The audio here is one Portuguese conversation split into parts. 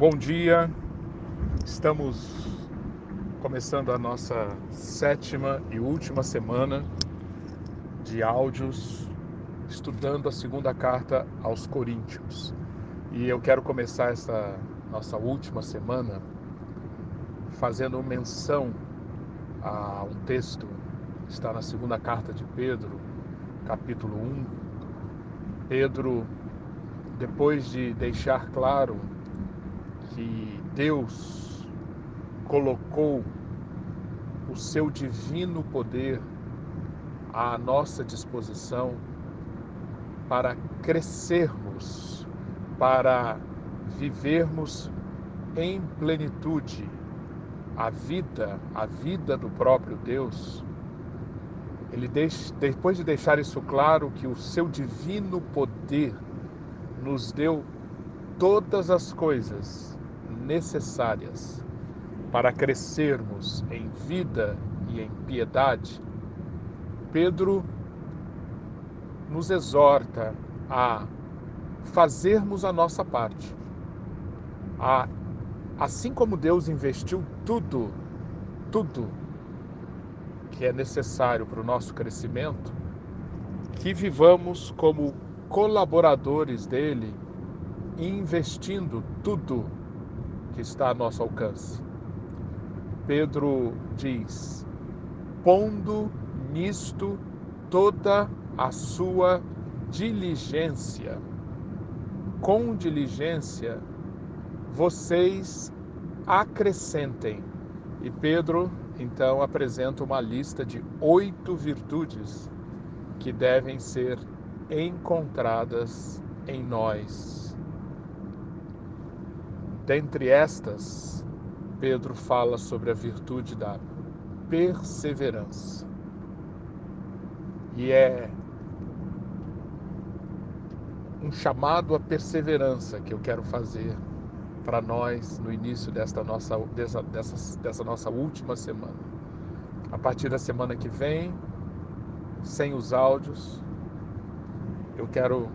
Bom dia, estamos começando a nossa sétima e última semana de áudios estudando a segunda carta aos Coríntios. E eu quero começar essa nossa última semana fazendo menção a um texto que está na segunda carta de Pedro, capítulo 1. Pedro, depois de deixar claro que Deus colocou o seu divino poder à nossa disposição para crescermos, para vivermos em plenitude a vida, a vida do próprio Deus. Ele deixa, depois de deixar isso claro que o seu divino poder nos deu todas as coisas necessárias para crescermos em vida e em piedade, Pedro nos exorta a fazermos a nossa parte. A, assim como Deus investiu tudo, tudo que é necessário para o nosso crescimento, que vivamos como colaboradores dele, investindo tudo que está a nosso alcance. Pedro diz: pondo nisto toda a sua diligência. Com diligência, vocês acrescentem. E Pedro então apresenta uma lista de oito virtudes que devem ser encontradas em nós Dentre estas, Pedro fala sobre a virtude da perseverança. E é um chamado à perseverança que eu quero fazer para nós no início desta nossa, dessa, dessa, dessa nossa última semana. A partir da semana que vem, sem os áudios, eu quero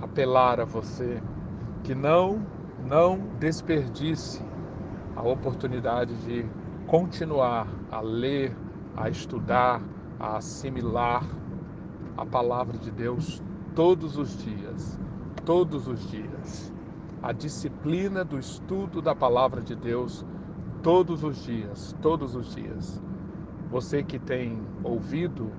apelar a você que não não desperdice a oportunidade de continuar a ler, a estudar, a assimilar a palavra de Deus todos os dias, todos os dias. A disciplina do estudo da palavra de Deus todos os dias, todos os dias. Você que tem ouvido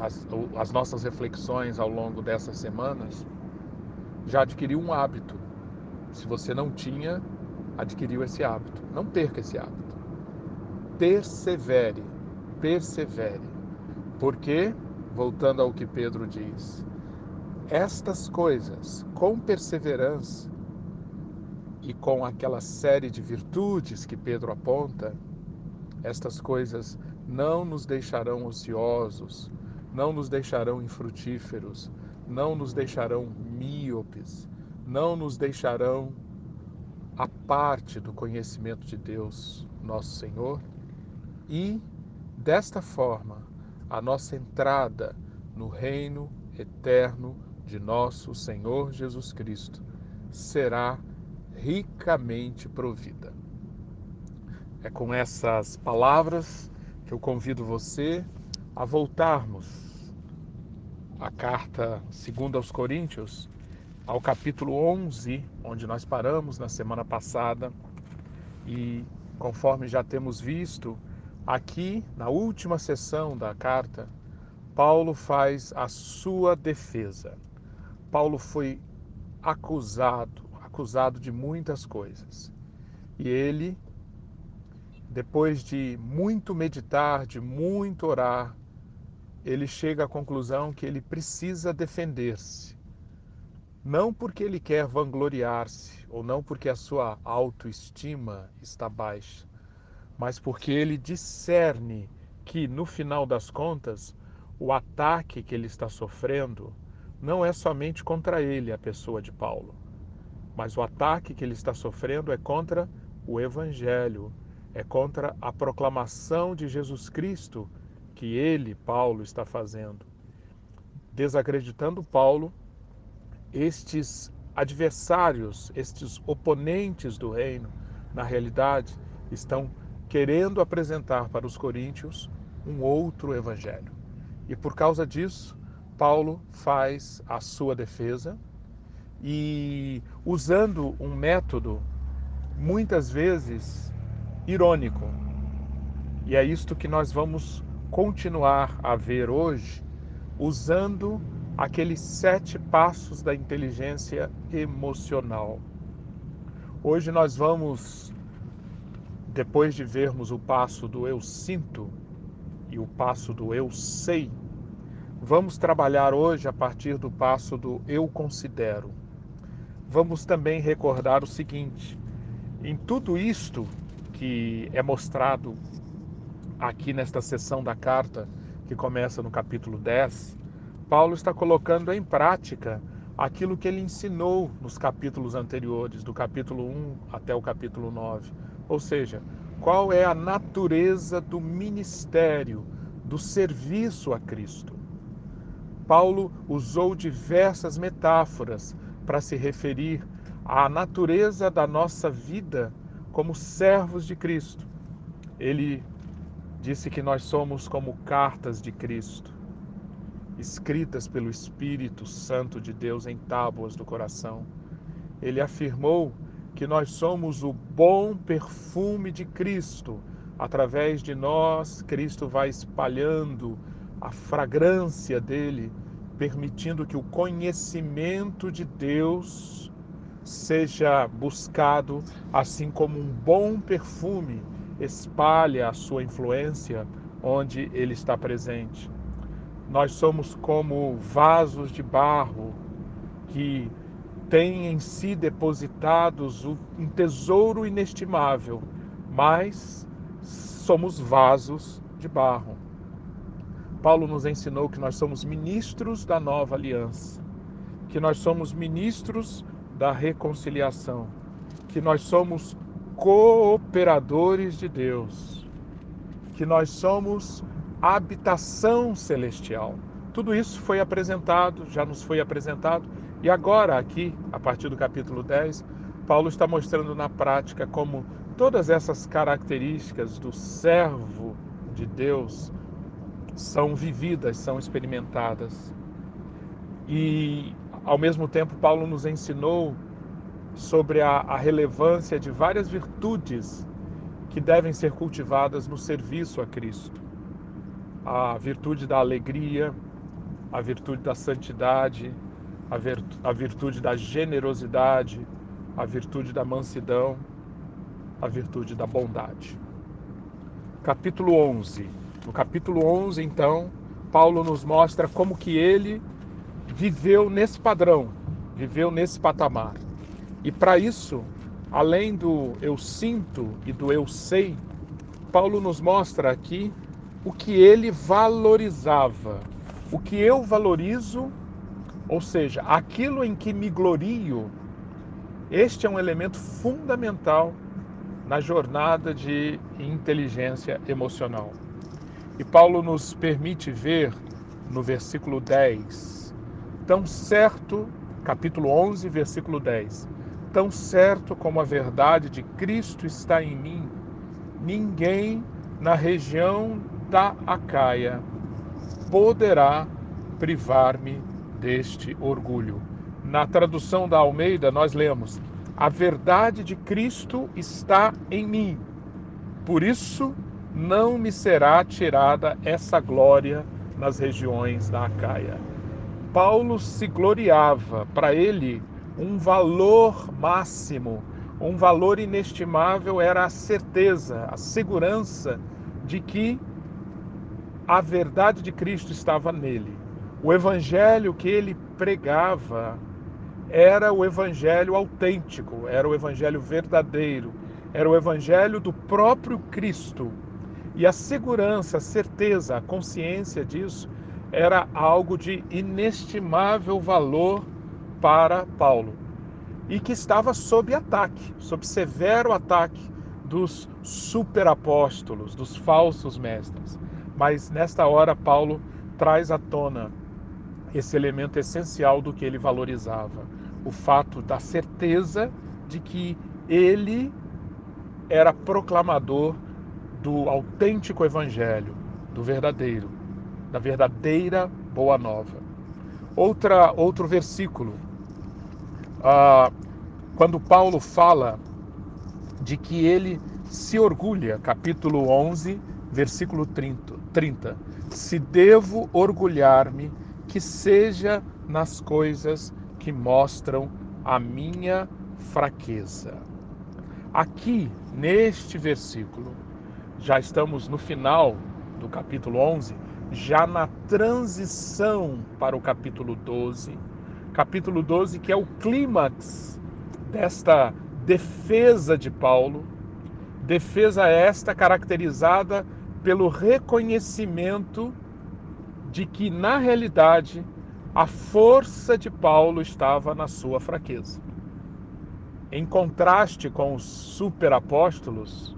as, as nossas reflexões ao longo dessas semanas, já adquiriu um hábito. Se você não tinha, adquiriu esse hábito. Não perca esse hábito. Persevere, persevere. Porque, voltando ao que Pedro diz, estas coisas, com perseverança e com aquela série de virtudes que Pedro aponta, estas coisas não nos deixarão ociosos, não nos deixarão infrutíferos, não nos deixarão míopes, não nos deixarão a parte do conhecimento de Deus, nosso Senhor, e desta forma a nossa entrada no reino eterno de nosso Senhor Jesus Cristo será ricamente provida. É com essas palavras que eu convido você a voltarmos a carta segunda aos Coríntios, ao capítulo 11, onde nós paramos na semana passada. E conforme já temos visto, aqui na última sessão da carta, Paulo faz a sua defesa. Paulo foi acusado, acusado de muitas coisas. E ele, depois de muito meditar, de muito orar, ele chega à conclusão que ele precisa defender-se. Não porque ele quer vangloriar-se, ou não porque a sua autoestima está baixa, mas porque ele discerne que, no final das contas, o ataque que ele está sofrendo não é somente contra ele, a pessoa de Paulo, mas o ataque que ele está sofrendo é contra o Evangelho, é contra a proclamação de Jesus Cristo que ele, Paulo, está fazendo. Desacreditando Paulo, estes adversários, estes oponentes do reino, na realidade, estão querendo apresentar para os coríntios um outro evangelho. E por causa disso, Paulo faz a sua defesa e usando um método muitas vezes irônico. E é isto que nós vamos continuar a ver hoje, usando aqueles sete passos da inteligência emocional. Hoje nós vamos, depois de vermos o passo do eu sinto e o passo do eu sei, vamos trabalhar hoje a partir do passo do eu considero vamos também recordar o seguinte: em tudo isto que é mostrado aqui nesta sessão da carta, que começa no capítulo 10, Paulo está colocando em prática aquilo que ele ensinou nos capítulos anteriores, do capítulo 1 até o capítulo 9. Ou seja, qual é a natureza do ministério, do serviço a Cristo. Paulo usou diversas metáforas para se referir à natureza da nossa vida como servos de Cristo. Ele disse que nós somos como cartas de Cristo, escritas pelo Espírito Santo de Deus em tábuas do coração. Ele afirmou que nós somos o bom perfume de Cristo. Através de nós, Cristo vai espalhando a fragrância dele permitindo que o conhecimento de Deus seja buscado, assim como um bom perfume espalha a sua influência onde ele está presente. Nós somos como vasos de barro que têm em si depositados um tesouro inestimável, mas somos vasos de barro. Paulo nos ensinou que nós somos ministros da nova aliança, que nós somos ministros da reconciliação, que nós somos cooperadores de Deus, que nós somos habitação celestial. Tudo isso foi apresentado, já nos foi apresentado, e agora, aqui, a partir do capítulo 10, Paulo está mostrando na prática como todas essas características do servo de Deus são vividas, são experimentadas. E, ao mesmo tempo, Paulo nos ensinou sobre a, a relevância de várias virtudes que devem ser cultivadas no serviço a Cristo. A virtude da alegria, a virtude da santidade, a virtude da generosidade, a virtude da mansidão, a virtude da bondade. Capítulo 11 no capítulo 11, então, Paulo nos mostra como que ele viveu nesse padrão, viveu nesse patamar. E para isso, além do eu sinto e do eu sei, Paulo nos mostra aqui o que ele valorizava. O que eu valorizo, ou seja, aquilo em que me glorio, este é um elemento fundamental na jornada de inteligência emocional. E Paulo nos permite ver no versículo 10, tão certo, capítulo 11, versículo 10, tão certo como a verdade de Cristo está em mim, ninguém na região da Acaia poderá privar-me deste orgulho. Na tradução da Almeida, nós lemos: A verdade de Cristo está em mim. Por isso, não me será tirada essa glória nas regiões da Acaia. Paulo se gloriava, para ele, um valor máximo, um valor inestimável era a certeza, a segurança de que a verdade de Cristo estava nele. O evangelho que ele pregava era o evangelho autêntico, era o evangelho verdadeiro, era o evangelho do próprio Cristo e a segurança, a certeza, a consciência disso era algo de inestimável valor para Paulo e que estava sob ataque, sob severo ataque dos superapóstolos, dos falsos mestres. Mas nesta hora Paulo traz à tona esse elemento essencial do que ele valorizava. o fato da certeza de que ele era proclamador do autêntico evangelho, do verdadeiro, da verdadeira boa nova. Outra, outro versículo, ah, quando Paulo fala de que ele se orgulha, capítulo 11, versículo 30, 30 se devo orgulhar-me, que seja nas coisas que mostram a minha fraqueza. Aqui, neste versículo, já estamos no final do capítulo 11, já na transição para o capítulo 12. Capítulo 12, que é o clímax desta defesa de Paulo. Defesa esta caracterizada pelo reconhecimento de que, na realidade, a força de Paulo estava na sua fraqueza. Em contraste com os superapóstolos,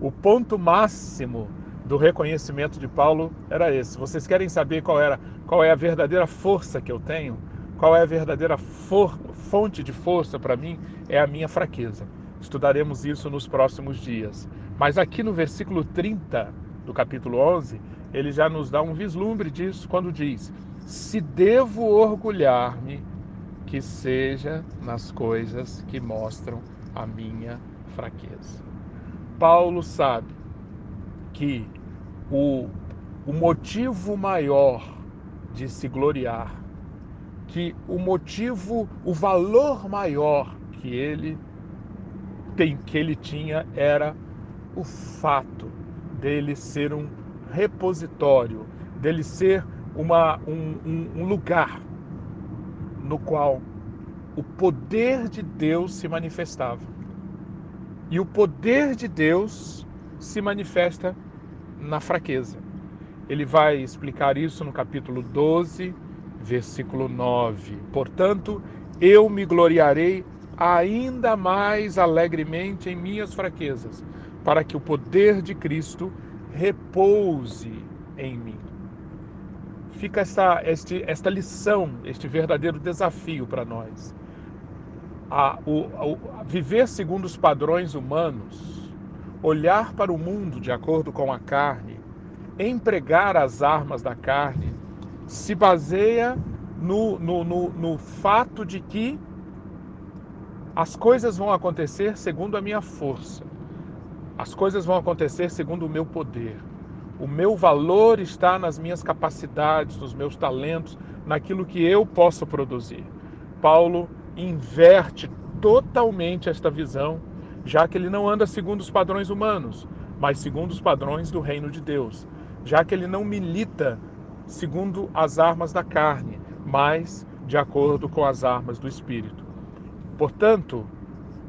o ponto máximo do reconhecimento de Paulo era esse. Vocês querem saber qual era, qual é a verdadeira força que eu tenho? Qual é a verdadeira fonte de força para mim? É a minha fraqueza. Estudaremos isso nos próximos dias. Mas aqui no versículo 30 do capítulo 11, ele já nos dá um vislumbre disso quando diz: Se devo orgulhar-me, que seja nas coisas que mostram a minha fraqueza. Paulo sabe que o, o motivo maior de se gloriar, que o motivo, o valor maior que ele tem, que ele tinha era o fato dele ser um repositório, dele ser uma, um, um, um lugar no qual o poder de Deus se manifestava. E o poder de Deus se manifesta na fraqueza. Ele vai explicar isso no capítulo 12, versículo 9. Portanto, eu me gloriarei ainda mais alegremente em minhas fraquezas, para que o poder de Cristo repouse em mim fica esta, este, esta lição, este verdadeiro desafio para nós. A, o, a, viver segundo os padrões humanos, olhar para o mundo de acordo com a carne, empregar as armas da carne, se baseia no, no, no, no fato de que as coisas vão acontecer segundo a minha força, as coisas vão acontecer segundo o meu poder. O meu valor está nas minhas capacidades, nos meus talentos, naquilo que eu posso produzir. Paulo inverte totalmente esta visão, já que ele não anda segundo os padrões humanos, mas segundo os padrões do reino de Deus, já que ele não milita segundo as armas da carne, mas de acordo com as armas do espírito. Portanto,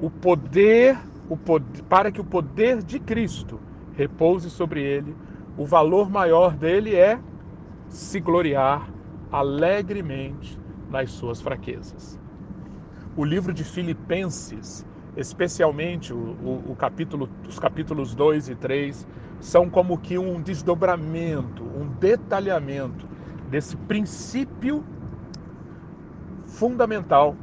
o poder, o poder para que o poder de Cristo repouse sobre ele, o valor maior dele é se gloriar alegremente nas suas fraquezas. O livro de Filipenses, especialmente o, o, o capítulo, os capítulos 2 e 3, são como que um desdobramento, um detalhamento desse princípio fundamental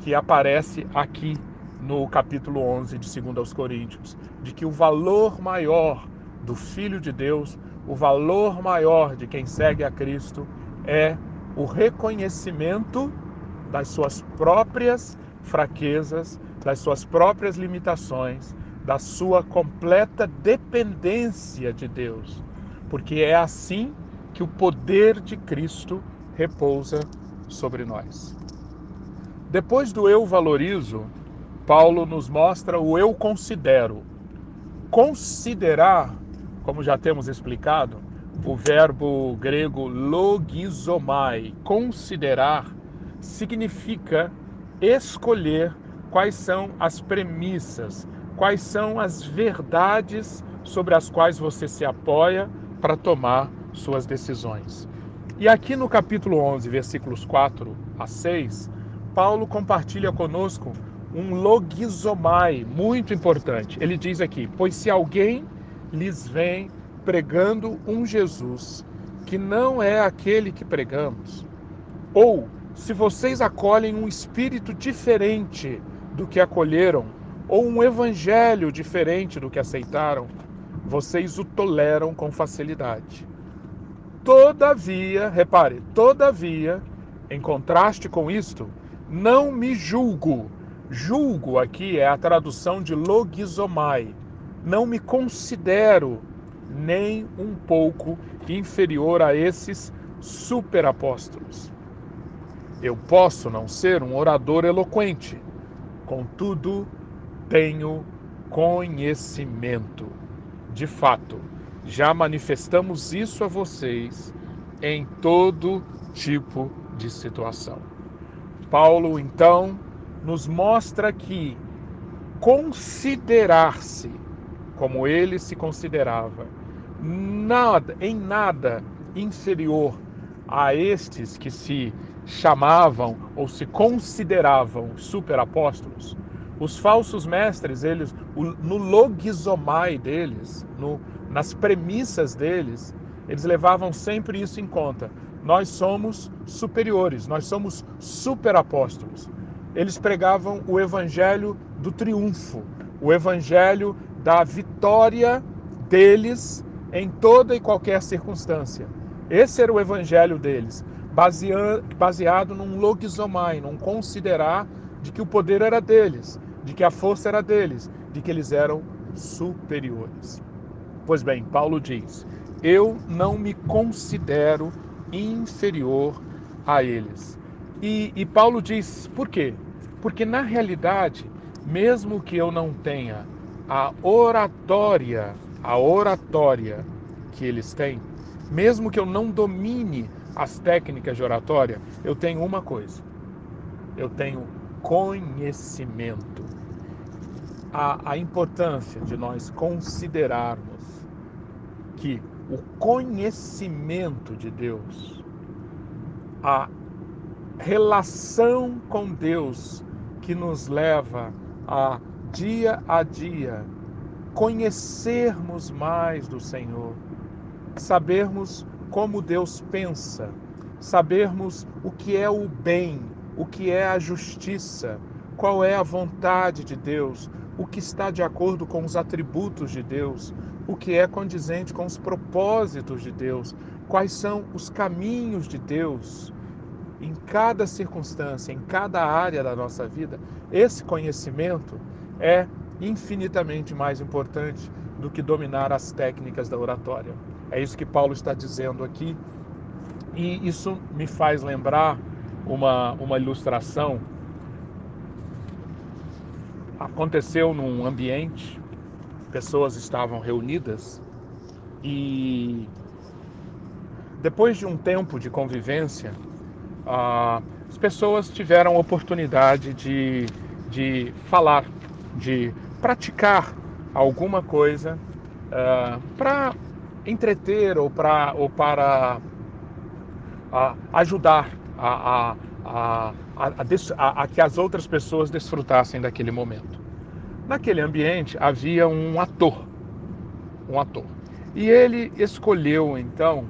que aparece aqui no capítulo 11 de 2 aos Coríntios, de que o valor maior do Filho de Deus, o valor maior de quem segue a Cristo é o reconhecimento das suas próprias fraquezas, das suas próprias limitações, da sua completa dependência de Deus, porque é assim que o poder de Cristo repousa sobre nós. Depois do eu valorizo, Paulo nos mostra o eu considero. Considerar como já temos explicado, o verbo grego logizomai, considerar, significa escolher quais são as premissas, quais são as verdades sobre as quais você se apoia para tomar suas decisões. E aqui no capítulo 11, versículos 4 a 6, Paulo compartilha conosco um logizomai muito importante. Ele diz aqui: Pois se alguém lhes vem pregando um Jesus que não é aquele que pregamos, ou se vocês acolhem um espírito diferente do que acolheram, ou um evangelho diferente do que aceitaram, vocês o toleram com facilidade. Todavia, repare, todavia, em contraste com isto, não me julgo. Julgo aqui é a tradução de logizomai. Não me considero nem um pouco inferior a esses superapóstolos. Eu posso não ser um orador eloquente, contudo, tenho conhecimento. De fato, já manifestamos isso a vocês em todo tipo de situação. Paulo, então, nos mostra que considerar-se como ele se considerava, nada, em nada inferior a estes que se chamavam ou se consideravam superapóstolos, os falsos mestres, eles, no logizomai deles, no, nas premissas deles, eles levavam sempre isso em conta. Nós somos superiores, nós somos superapóstolos. Eles pregavam o evangelho do triunfo, o evangelho da vitória deles em toda e qualquer circunstância. Esse era o evangelho deles, baseado num logizomai, num considerar de que o poder era deles, de que a força era deles, de que eles eram superiores. Pois bem, Paulo diz: Eu não me considero inferior a eles. E, e Paulo diz: por quê? Porque na realidade, mesmo que eu não tenha a oratória, a oratória que eles têm, mesmo que eu não domine as técnicas de oratória, eu tenho uma coisa: eu tenho conhecimento. A, a importância de nós considerarmos que o conhecimento de Deus, a relação com Deus que nos leva a dia a dia conhecermos mais do Senhor, sabermos como Deus pensa, sabermos o que é o bem, o que é a justiça, qual é a vontade de Deus, o que está de acordo com os atributos de Deus, o que é condizente com os propósitos de Deus, quais são os caminhos de Deus em cada circunstância, em cada área da nossa vida. Esse conhecimento é infinitamente mais importante do que dominar as técnicas da oratória. É isso que Paulo está dizendo aqui. E isso me faz lembrar uma, uma ilustração. Aconteceu num ambiente, pessoas estavam reunidas e depois de um tempo de convivência, ah, as pessoas tiveram oportunidade de, de falar, de praticar alguma coisa ah, para entreter ou, pra, ou para ah, ajudar a, a, a, a, que as outras pessoas desfrutassem daquele momento. Naquele ambiente havia um ator, um ator. E ele escolheu então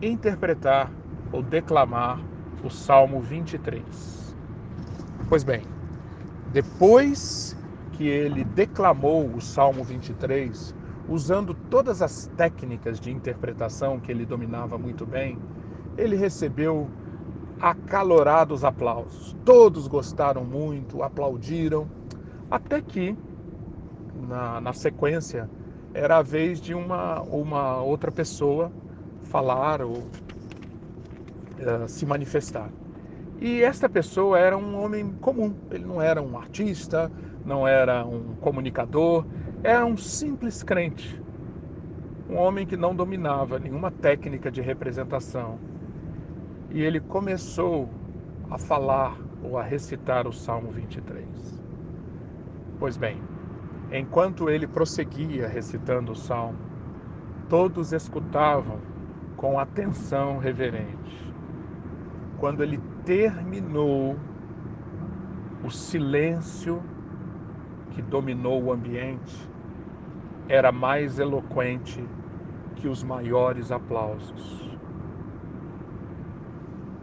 interpretar ou declamar o Salmo 23. Pois bem, depois que ele declamou o Salmo 23, usando todas as técnicas de interpretação que ele dominava muito bem, ele recebeu acalorados aplausos. Todos gostaram muito, aplaudiram, até que, na, na sequência, era a vez de uma, uma outra pessoa falar ou uh, se manifestar. E esta pessoa era um homem comum, ele não era um artista, não era um comunicador, era um simples crente. Um homem que não dominava nenhuma técnica de representação, e ele começou a falar ou a recitar o Salmo 23. Pois bem, enquanto ele prosseguia recitando o salmo, todos escutavam com atenção reverente. Quando ele terminou, o silêncio que dominou o ambiente era mais eloquente que os maiores aplausos.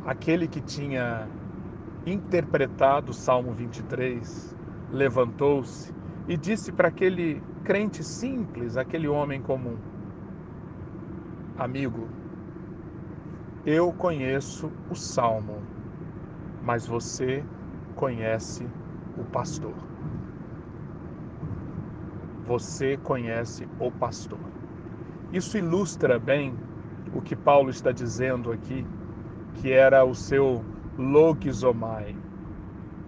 aquele que tinha interpretado o Salmo 23 levantou-se e disse para aquele crente simples, aquele homem comum: Amigo, eu conheço o Salmo, mas você conhece o pastor. Você conhece o pastor. Isso ilustra bem o que Paulo está dizendo aqui, que era o seu logizomai.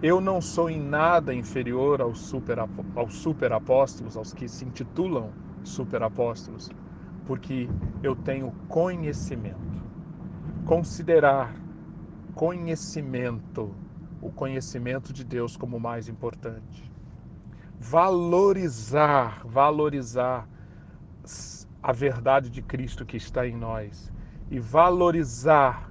Eu não sou em nada inferior aos super, aos super apóstolos, aos que se intitulam super apóstolos, porque eu tenho conhecimento. Considerar conhecimento, o conhecimento de Deus como mais importante. Valorizar, valorizar a verdade de Cristo que está em nós e valorizar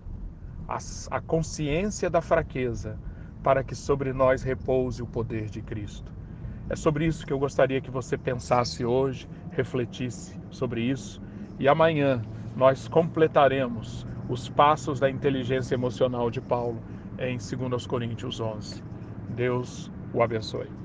a, a consciência da fraqueza para que sobre nós repouse o poder de Cristo. É sobre isso que eu gostaria que você pensasse hoje, refletisse sobre isso e amanhã nós completaremos os passos da inteligência emocional de Paulo em 2 Coríntios 11. Deus o abençoe.